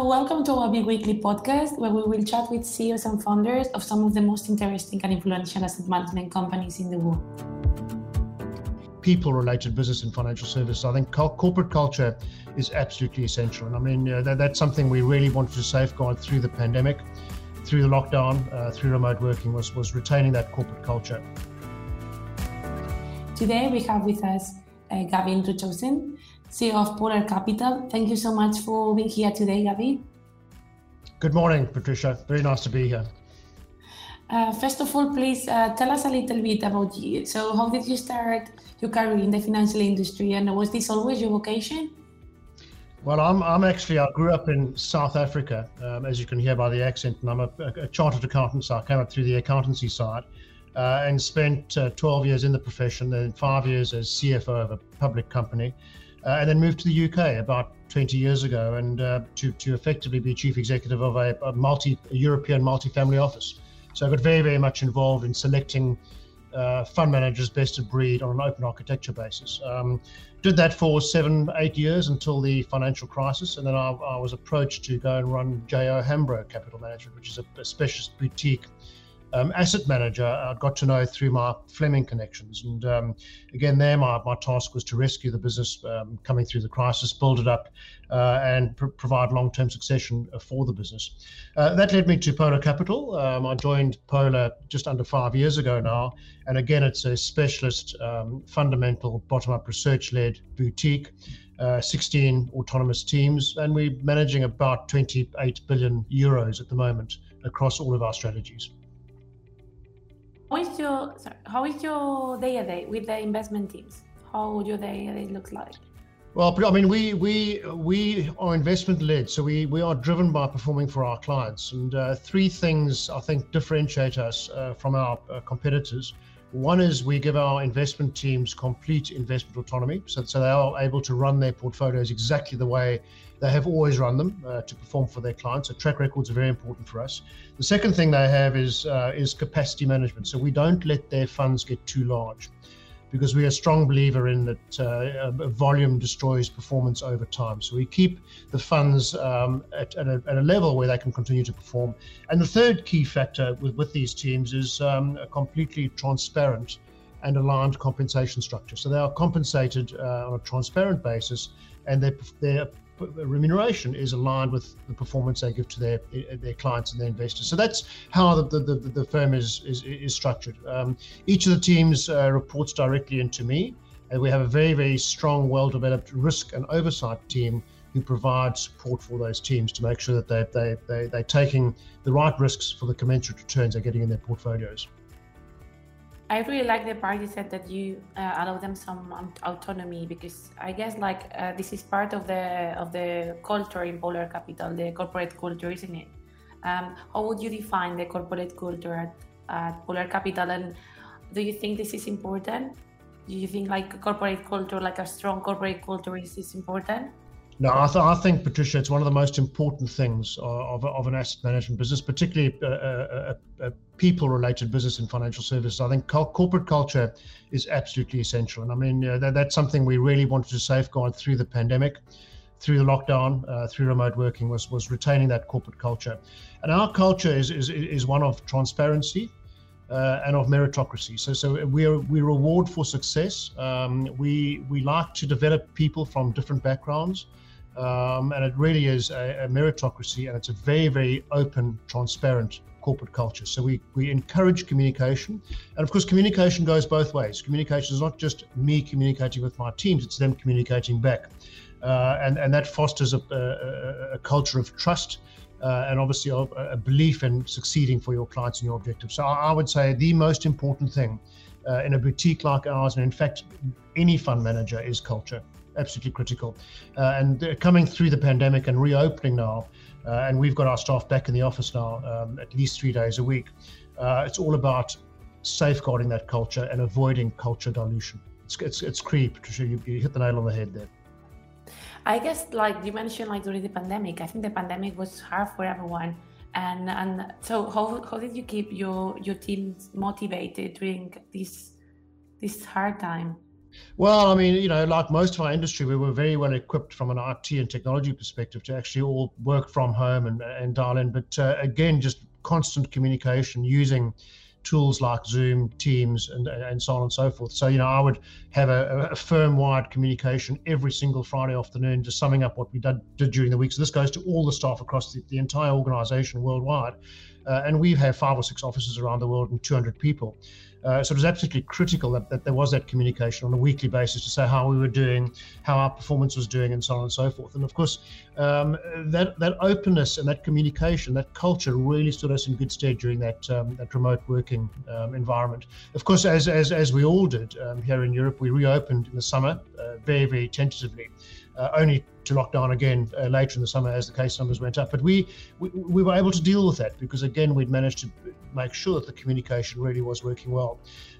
Welcome to our Big Weekly podcast, where we will chat with CEOs and founders of some of the most interesting and influential asset management companies in the world. People related business and financial services. I think corporate culture is absolutely essential. And I mean, uh, that, that's something we really wanted to safeguard through the pandemic, through the lockdown, uh, through remote working, was, was retaining that corporate culture. Today, we have with us uh, Gavin Rochussen, CEO of Polar Capital. Thank you so much for being here today, Gavin. Good morning, Patricia. Very nice to be here. Uh, first of all, please uh, tell us a little bit about you. So, how did you start your career in the financial industry, and was this always your vocation? Well, I'm, I'm actually, I grew up in South Africa, um, as you can hear by the accent, and I'm a, a, chartered accountant, so I came up through the accountancy side uh, and spent uh, 12 years in the profession, then five years as CFO of a public company uh, and then moved to the UK about 20 years ago and uh, to, to effectively be chief executive of a, a multi a European multi-family office. So I got very, very much involved in selecting uh, fund managers best of breed on an open architecture basis. Um, did that for seven, eight years until the financial crisis, and then I, I was approached to go and run JO Hambro Capital Management, which is a, a specialist boutique um, asset manager I got to know through my Fleming connections. And um, again, there, my, my task was to rescue the business um, coming through the crisis, build it up, uh, and pr- provide long term succession uh, for the business. Uh, that led me to Polar Capital. Um, I joined Polar just under five years ago now. And again, it's a specialist, um, fundamental, bottom up research led boutique. Uh, 16 autonomous teams, and we're managing about 28 billion euros at the moment across all of our strategies. How is your sorry, how is your day a day with the investment teams? How your day a day look like? Well, I mean, we we we are investment led, so we we are driven by performing for our clients. And uh, three things I think differentiate us uh, from our uh, competitors. One is we give our investment teams complete investment autonomy, so, so they are able to run their portfolios exactly the way they have always run them uh, to perform for their clients. So track records are very important for us. The second thing they have is uh, is capacity management. So we don't let their funds get too large because we're a strong believer in that uh, volume destroys performance over time. So we keep the funds um, at, at, a, at, a, level where they can continue to perform. And the third key factor with, with these teams is um, a completely transparent and aligned compensation structure. So they are compensated uh, on a transparent basis, and their, their remuneration is aligned with the performance they give to their their clients and their investors. So that's how the the, the, the firm is is, is structured. Um, each of the teams uh, reports directly into me, and we have a very very strong, well developed risk and oversight team who provide support for those teams to make sure that they they they they're taking the right risks for the commensurate returns they're getting in their portfolios. I really like the part you said that you uh, allow them some autonomy because I guess like uh, this is part of the of the culture in Polar Capital, the corporate culture, isn't it? Um, how would you define the corporate culture at, at Polar Capital, and do you think this is important? Do you think like corporate culture, like a strong corporate culture, is, is important? No, I, th- I, think, Patricia, it's one of the most important things of, of an asset management business, particularly a, a, a people related business in financial services. I think co- corporate culture is absolutely essential. And I mean, uh, that, that's something we really wanted to safeguard through the pandemic. Through the lockdown, uh, through remote working, was was retaining that corporate culture, and our culture is is, is one of transparency, uh, and of meritocracy. So, so we we reward for success. Um, we we like to develop people from different backgrounds. Um, and it really is a, a, meritocracy and it's a very, very open, transparent corporate culture. So we, we encourage communication. And of course, communication goes both ways. Communication is not just me communicating with my teams, it's them communicating back. Uh, and, and that fosters a, a, a culture of trust uh, and obviously a, belief in succeeding for your clients and your objectives. So I, I would say the most important thing uh, in a boutique like ours, and in fact, any fund manager, is culture absolutely critical. Uh, and coming through the pandemic and reopening now, uh, and we've got our staff back in the office now um, at least three days a week. Uh, it's all about safeguarding that culture and avoiding culture dilution. It's it's, it's key, Patricia. You, you hit the nail on the head there. I guess, like you mentioned, like during the pandemic, I think the pandemic was hard for everyone. And and so, how, how did you keep your your teams motivated during this this hard time? Well, I mean, you know, like most of our industry, we were very well equipped from an IT and technology perspective to actually all work from home and, and dial in. But uh, again, just constant communication using tools like Zoom, Teams, and, and so on and so forth. So, you know, I would have a, a firm wide communication every single Friday afternoon, just summing up what we did, did during the week. So, this goes to all the staff across the, the entire organization worldwide. Uh, and we have five or six offices around the world and 200 people. Uh, so it was absolutely critical that, that there was that communication on a weekly basis to say how we were doing, how our performance was doing, and so on and so forth. And of course, um, that that openness and that communication, that culture, really stood us in good stead during that um, that remote working um, environment. Of course, as as as we all did um, here in Europe, we reopened in the summer, uh, very very tentatively uh, only to lock down again uh, later in the summer as the case numbers went up. But we, we, we were able to deal with that because again we'd managed to make sure that the communication really was working well.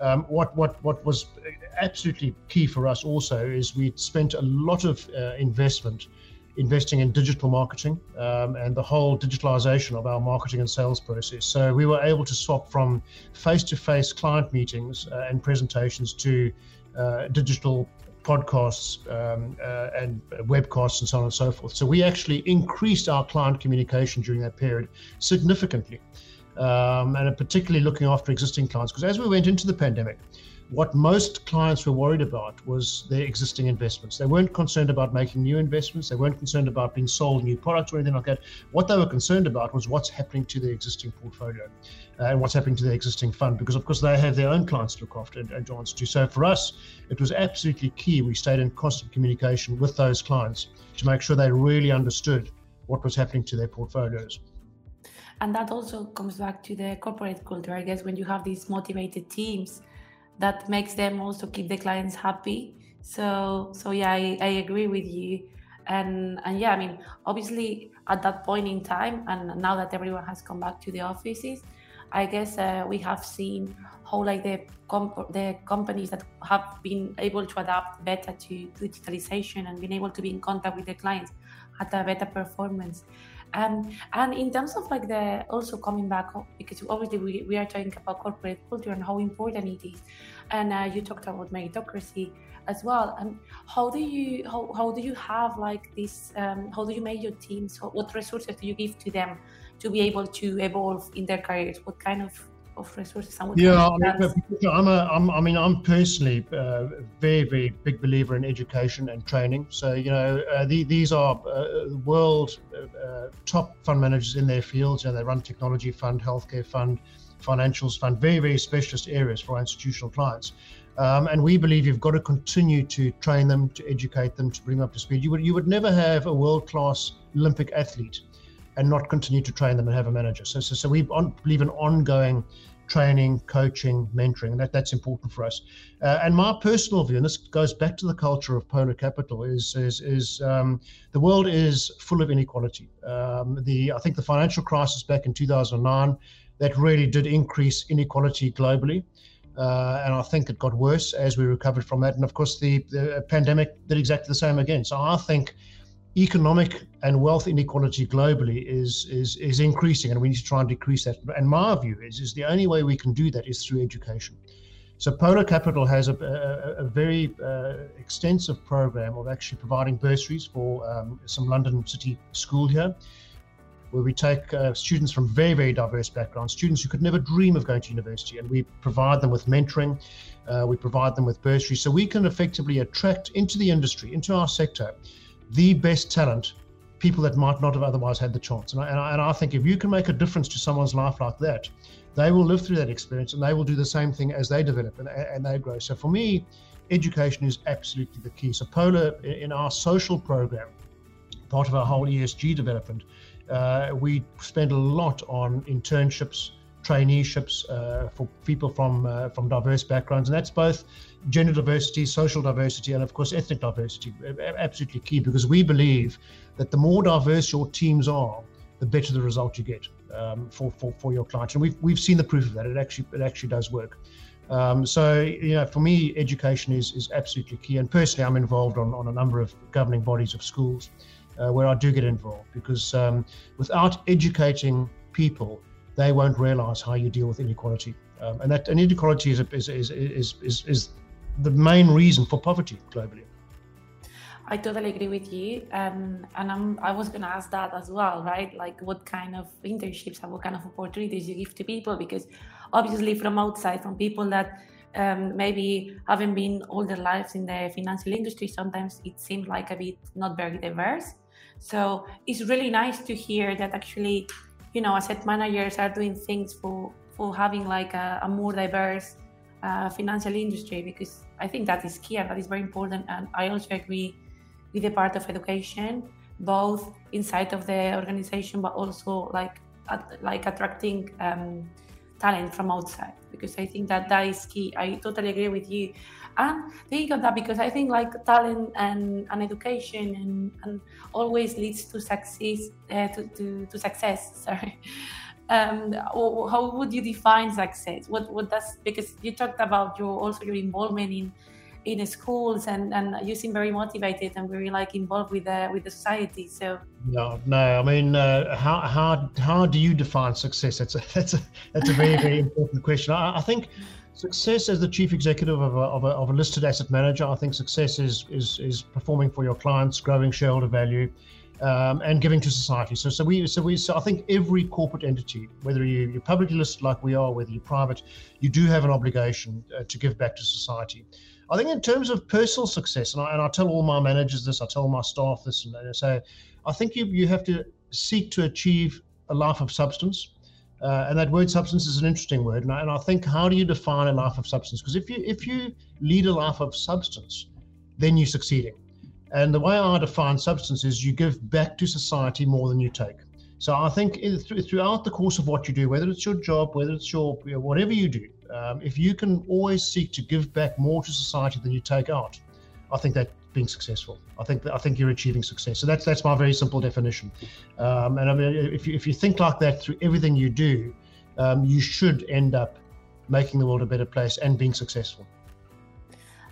Um, what what what was absolutely key for us also is we spent a lot of uh, investment investing in digital marketing um, and the whole digitalization of our marketing and sales process. So we were able to swap from face-to-face client meetings uh, and presentations to uh, digital podcasts um, uh, and webcasts and so on and so forth. So we actually increased our client communication during that period significantly, um, and particularly looking after existing clients. Because as we went into the pandemic, what most clients were worried about was their existing investments. They weren't concerned about making new investments. They weren't concerned about being sold new products or anything like that. What they were concerned about was what's happening to their existing portfolio uh, and what's happening to their existing fund, because of course they have their own clients to look after and, and to answer to. So for us, it was absolutely key. We stayed in constant communication with those clients to make sure they really understood what was happening to their portfolios. And that also comes back to the corporate culture, I guess, when you have these motivated teams that makes them also keep the clients happy. So so yeah, I, I agree with you. And and yeah, I mean, obviously at that point in time, and now that everyone has come back to the offices, I guess uh, we have seen how like the comp- the companies that have been able to adapt better to digitalization and been able to be in contact with the clients had a better performance. And and in terms of like the also coming back because obviously we, we are talking about corporate culture and how important it is. And uh, you talked about meritocracy as well. And how do you how, how do you have like this um, how do you make your teams what resources do you give to them to be able to evolve in their careers? What kind of of resources yeah I mean, I'm a I'm, I mean I'm personally a uh, very very big believer in education and training. So you know uh, the, these are uh, world uh, top fund managers in their fields. You know they run technology fund healthcare fund financials fund very very specialist areas for our institutional clients. Um, and we believe you've got to continue to train them to educate them to bring them up to speed. You would you would never have a world class olympic athlete and not continue to train them and have a manager. So, so, so we on, believe in ongoing training, coaching, mentoring, and that, that's important for us. Uh, and my personal view, and this goes back to the culture of Polar Capital, is is, is um, the world is full of inequality. Um, the I think the financial crisis back in 2009 that really did increase inequality globally. Uh, and I think it got worse as we recovered from that. And of course, the, the pandemic did exactly the same again. So I think economic and wealth inequality globally is is is increasing, and we need to try and decrease that. And my view is is the only way we can do that is through education. So Polar Capital has a, a, a very uh, extensive program of actually providing bursaries for um, some London City school here, where we take uh, students from very very diverse backgrounds, students who could never dream of going to university, and we provide them with mentoring. Uh, we provide them with bursaries, so we can effectively attract into the industry, into our sector, the best talent, people that might not have otherwise had the chance. And I, and I, and I think if you can make a difference to someone's life like that, they will live through that experience and they will do the same thing as they develop and, and they grow. So for me, education is absolutely the key. So Polar, in our social program, part of our whole ESG development, uh, we spend a lot on internships, traineeships uh, for people from uh, from diverse backgrounds, and that's both gender diversity, social diversity, and of course ethnic diversity. Absolutely key because we believe that the more diverse your teams are, the better the result you get um, for, for for your clients. And we've we've seen the proof of that. It actually it actually does work. Um, so you know, for me, education is is absolutely key. And personally, I'm involved on on a number of governing bodies of schools. Uh, where I do get involved because um, without educating people, they won't realize how you deal with inequality. Um, and that inequality is, is, is, is, is, is the main reason for poverty globally. I totally agree with you, um, and I'm, I was going to ask that as well, right? Like, what kind of internships and what kind of opportunities you give to people? Because obviously, from outside, from people that um, maybe haven't been all their lives in the financial industry, sometimes it seems like a bit not very diverse. So it's really nice to hear that actually, you know, asset managers are doing things for for having like a, a more diverse uh, financial industry because I think that is key and that is very important. And I also agree with the part of education, both inside of the organization, but also like at, like attracting um, talent from outside because I think that that is key. I totally agree with you. And think of that because I think like talent and, and education and, and always leads to success uh, to, to, to success. Sorry. Um, how would you define success? What what does because you talked about your also your involvement in in schools and and you seem very motivated and very like involved with the with the society so no no i mean uh, how how how do you define success that's a that's a that's a very very important question I, I, think success as the chief executive of a, of a, of a listed asset manager i think success is is is performing for your clients growing shareholder value um, and giving to society. So, so we, so we, so I think every corporate entity, whether you, you're publicly listed like we are, whether you're private, you do have an obligation uh, to give back to society. I think in terms of personal success, and I, and I tell all my managers this, I tell my staff this, and I say, I think you you have to seek to achieve a life of substance. Uh, and that word substance is an interesting word. And I, and I think how do you define a life of substance? Because if you if you lead a life of substance, then you're succeeding. And the way I define substance is you give back to society more than you take. So I think throughout the course of what you do, whether it's your job, whether it's your whatever you do, um, if you can always seek to give back more to society than you take out, I think that being successful. I think I think you're achieving success. So that's that's my very simple definition. Um, and I mean, if you if you think like that through everything you do, um, you should end up making the world a better place and being successful.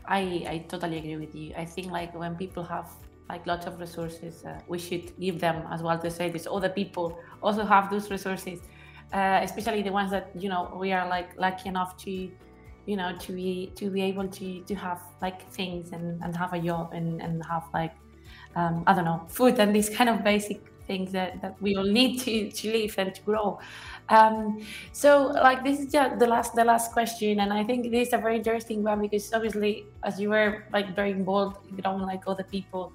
I I totally agree with you. I think like when people have like lots of resources, uh, we should give them as well to say this. Other people also have those resources uh, especially the ones that you know we are like lucky enough to you know to be to be able to to have like things and and have a job and and have like um, I don't know food and these kind of basic things that that we all need to to live and to grow. Um, so like this is just the last the last question and I think this is a very interesting one because obviously as you were like very involved you know like other people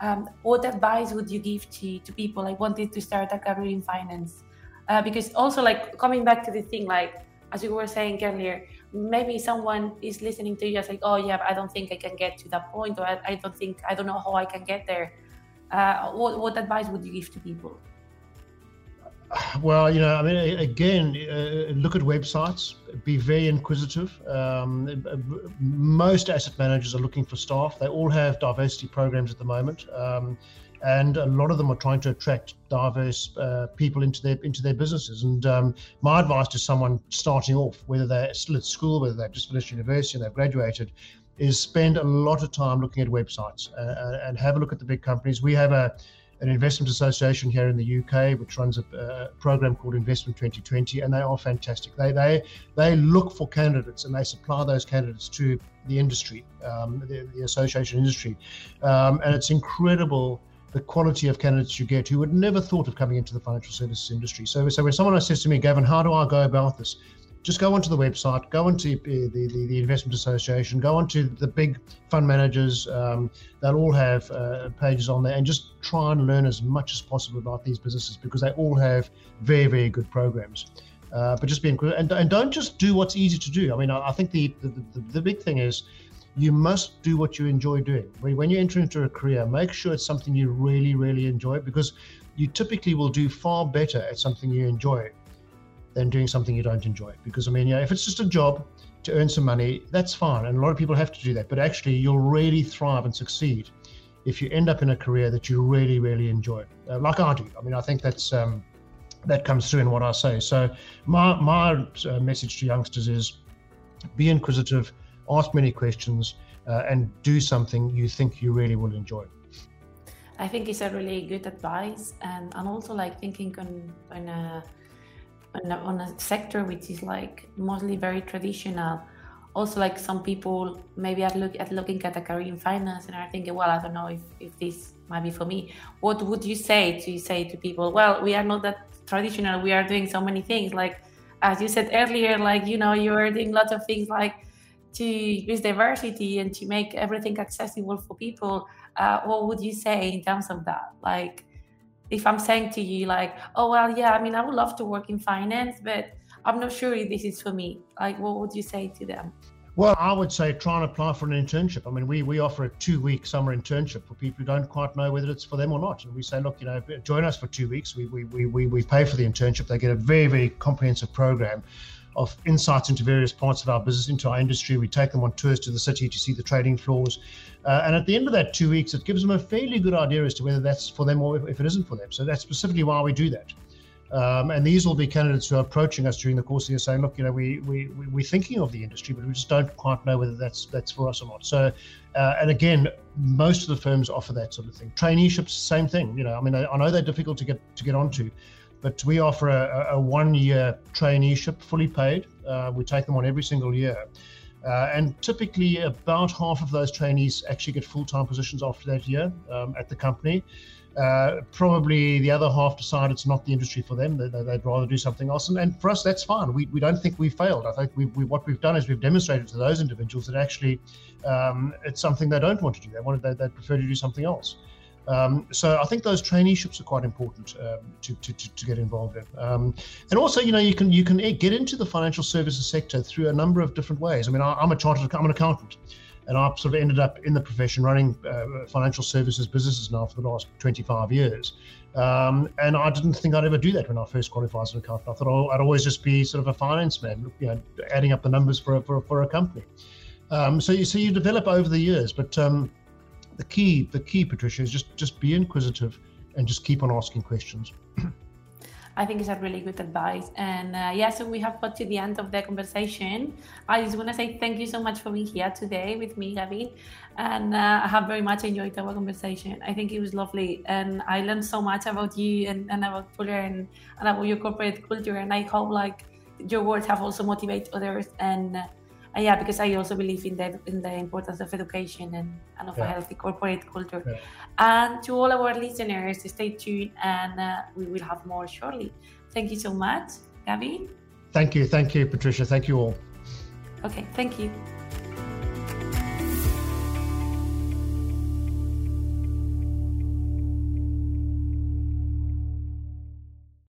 um, what advice would you give to, to people like wanting to start a career in finance uh, because also like coming back to the thing like as you were saying earlier maybe someone is listening to you as like oh yeah i don't think i can get to that point or i, I don't think i don't know how i can get there uh, what, what advice would you give to people well, you know, I mean, again, uh, look at websites, be very inquisitive. Um, most asset managers are looking for staff. They all have diversity programs at the moment. Um, and a lot of them are trying to attract diverse uh, people into their into their businesses. And um, my advice to someone starting off, whether they're still at school, whether they've just finished university and they've graduated, is spend a lot of time looking at websites uh, and have a look at the big companies. We have a an investment association here in the UK, which runs a, a, program called Investment 2020, and they are fantastic. They they they look for candidates and they supply those candidates to the industry, um, the, the, association industry, um, and it's incredible the quality of candidates you get who would never thought of coming into the financial services industry. So, so when someone says to me, Gavin, how do I go about this? Just go onto the website, go onto the, the, the investment association, go onto the big fund managers. Um, they'll all have uh, pages on there and just try and learn as much as possible about these businesses because they all have very, very good programs. Uh, but just being and, and don't just do what's easy to do. I mean, I, I think the, the, the, the big thing is you must do what you enjoy doing. When you enter into a career, make sure it's something you really, really enjoy because you typically will do far better at something you enjoy than doing something you don't enjoy. Because I mean, yeah, if it's just a job to earn some money, that's fine. And a lot of people have to do that. But actually, you'll really thrive and succeed if you end up in a career that you really, really enjoy, uh, like I do. I mean, I think that's um, that comes through in what I say. So my my uh, message to youngsters is be inquisitive ask many questions, uh, and do something you think you really will enjoy. I think it's a really good advice, and and also like thinking on on a on a, on a sector which is like mostly very traditional. also like some people maybe are look at looking at a career in finance and are thinking, well, I don't know if, if this might be for me. What would you say to say to people? Well, we are not that traditional. We are doing so many things. Like as you said earlier, like you know, you are doing lots of things like to increase diversity and to make everything accessible for people. Uh, what would you say in terms of that? Like if I'm saying to you like, oh well, yeah, I mean, I would love to work in finance, but I'm not sure if this is for me. Like, what would you say to them? Well, I would say try and apply for an internship. I mean, we, we offer a two week summer internship for people who don't quite know whether it's for them or not. And we say, look, you know, join us for two weeks. We, we, we, we pay for the internship. They get a very, very comprehensive program of insights into various parts of our business, into our industry. We take them on tours to the city to see the trading floors. Uh, and at the end of that two weeks, it gives them a fairly good idea as to whether that's for them or if, if it isn't for them. So that's specifically why we do that. Um, and these will be candidates who are approaching us during the course of the year saying, look, you know, we, we, we're thinking of the industry, but we just don't quite know whether that's that's for us or not. So, uh, and again, most of the firms offer that sort of thing. Traineeships, same thing. You know, I mean, I, I know they're difficult to get to get onto, but we offer a, a one-year traineeship, fully paid. Uh, we take them on every single year. Uh, and typically, about half of those trainees actually get full time positions after that year um, at the company. Uh, probably the other half decide it's not the industry for them. They, would rather do something else. And, and, for us, that's fine. We, we don't think we failed. I think we, we, what we've done is we've demonstrated to those individuals that actually um, it's something they don't want to do. They want they, they prefer to do something else. Um, so I think those traineeships are quite important um, to, to, to, get involved in. Um, and also, you know, you can you can get into the financial services sector through a number of different ways. I mean, I, am a chartered, I'm an accountant and I've sort of ended up in the profession running uh, financial services businesses now for the last 25 years. Um, and I didn't think I'd ever do that when I first qualified as an accountant. I thought I'd always just be sort of a finance man, you know, adding up the numbers for a, for a, for a company. Um, so you so you develop over the years, but um, the key the key Patricia is just just be inquisitive and just keep on asking questions. I think it's a really good advice. And uh, yeah, so we have got to the end of the conversation. I just want to say thank you so much for being here today with me, Gavin. And uh, I have very much enjoyed our conversation. I think it was lovely. And I learned so much about you and, and about Polar and, and about your corporate culture. And I hope like your words have also motivated others and uh, uh, yeah, because I also believe in the in the importance of education and, and of yeah. a healthy corporate culture. Yeah. And to all our listeners, stay tuned, and uh, we will have more shortly. Thank you so much, Gabby. Thank you, thank you, Patricia. Thank you all. Okay, thank you.